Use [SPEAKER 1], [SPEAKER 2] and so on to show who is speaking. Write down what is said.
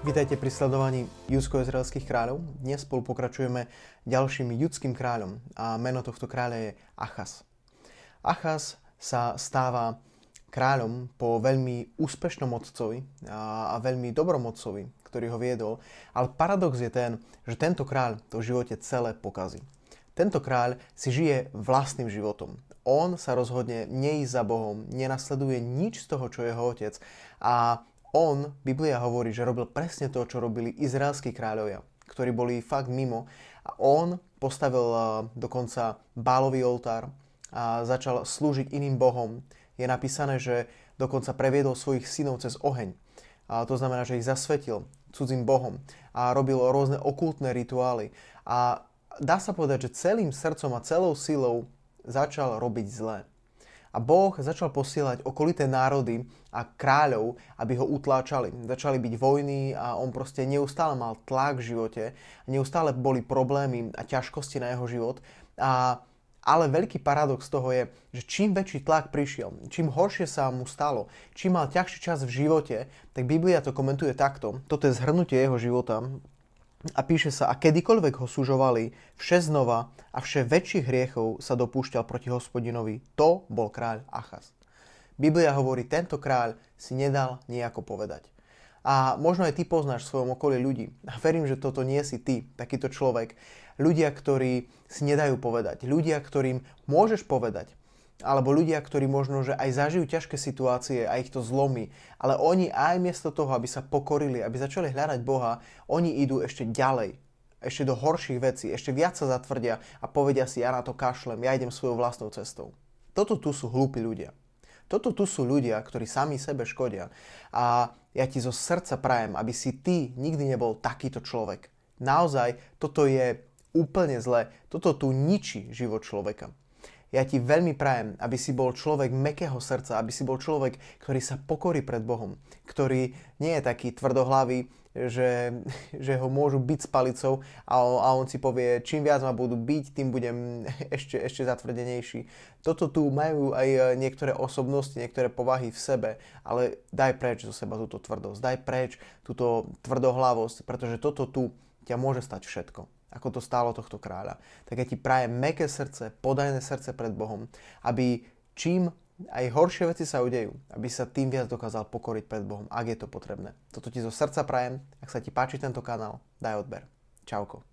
[SPEAKER 1] Vítajte pri sledovaní judsko-izraelských kráľov. Dnes spolu pokračujeme ďalším judským kráľom a meno tohto kráľa je Achaz. Achaz sa stáva kráľom po veľmi úspešnom otcovi a, veľmi dobrom otcovi, ktorý ho viedol, ale paradox je ten, že tento kráľ to v živote celé pokazí. Tento kráľ si žije vlastným životom. On sa rozhodne neísť za Bohom, nenasleduje nič z toho, čo je jeho otec a on, Biblia hovorí, že robil presne to, čo robili izraelskí kráľovia, ktorí boli fakt mimo. A on postavil dokonca bálový oltár a začal slúžiť iným bohom. Je napísané, že dokonca previedol svojich synov cez oheň. A to znamená, že ich zasvetil cudzím bohom a robil rôzne okultné rituály. A dá sa povedať, že celým srdcom a celou silou začal robiť zlé. A Boh začal posielať okolité národy a kráľov, aby ho utláčali. Začali byť vojny a on proste neustále mal tlak v živote. Neustále boli problémy a ťažkosti na jeho život. A, ale veľký paradox toho je, že čím väčší tlak prišiel, čím horšie sa mu stalo, čím mal ťažší čas v živote, tak Biblia to komentuje takto. Toto je zhrnutie jeho života a píše sa, a kedykoľvek ho sužovali, vše znova a vše väčších hriechov sa dopúšťal proti hospodinovi. To bol kráľ Achaz. Biblia hovorí, tento kráľ si nedal nejako povedať. A možno aj ty poznáš v svojom okolí ľudí. A verím, že toto nie si ty, takýto človek. Ľudia, ktorí si nedajú povedať. Ľudia, ktorým môžeš povedať, alebo ľudia, ktorí možno, že aj zažijú ťažké situácie a ich to zlomí, ale oni aj miesto toho, aby sa pokorili, aby začali hľadať Boha, oni idú ešte ďalej, ešte do horších vecí, ešte viac sa zatvrdia a povedia si, ja na to kašlem, ja idem svojou vlastnou cestou. Toto tu sú hlúpi ľudia. Toto tu sú ľudia, ktorí sami sebe škodia. A ja ti zo srdca prajem, aby si ty nikdy nebol takýto človek. Naozaj, toto je úplne zlé. Toto tu ničí život človeka. Ja ti veľmi prajem, aby si bol človek mekého srdca, aby si bol človek, ktorý sa pokorí pred Bohom, ktorý nie je taký tvrdohlavý, že, že ho môžu byť s palicou a on, a on si povie, čím viac ma budú byť, tým budem ešte, ešte zatvrdenejší. Toto tu majú aj niektoré osobnosti, niektoré povahy v sebe, ale daj preč zo seba túto tvrdosť, daj preč túto tvrdohlavosť, pretože toto tu ťa môže stať všetko ako to stálo tohto kráľa. Tak ja ti prajem meké srdce, podajné srdce pred Bohom, aby čím aj horšie veci sa udejú, aby sa tým viac dokázal pokoriť pred Bohom, ak je to potrebné. Toto ti zo srdca prajem, ak sa ti páči tento kanál, daj odber. Čauko.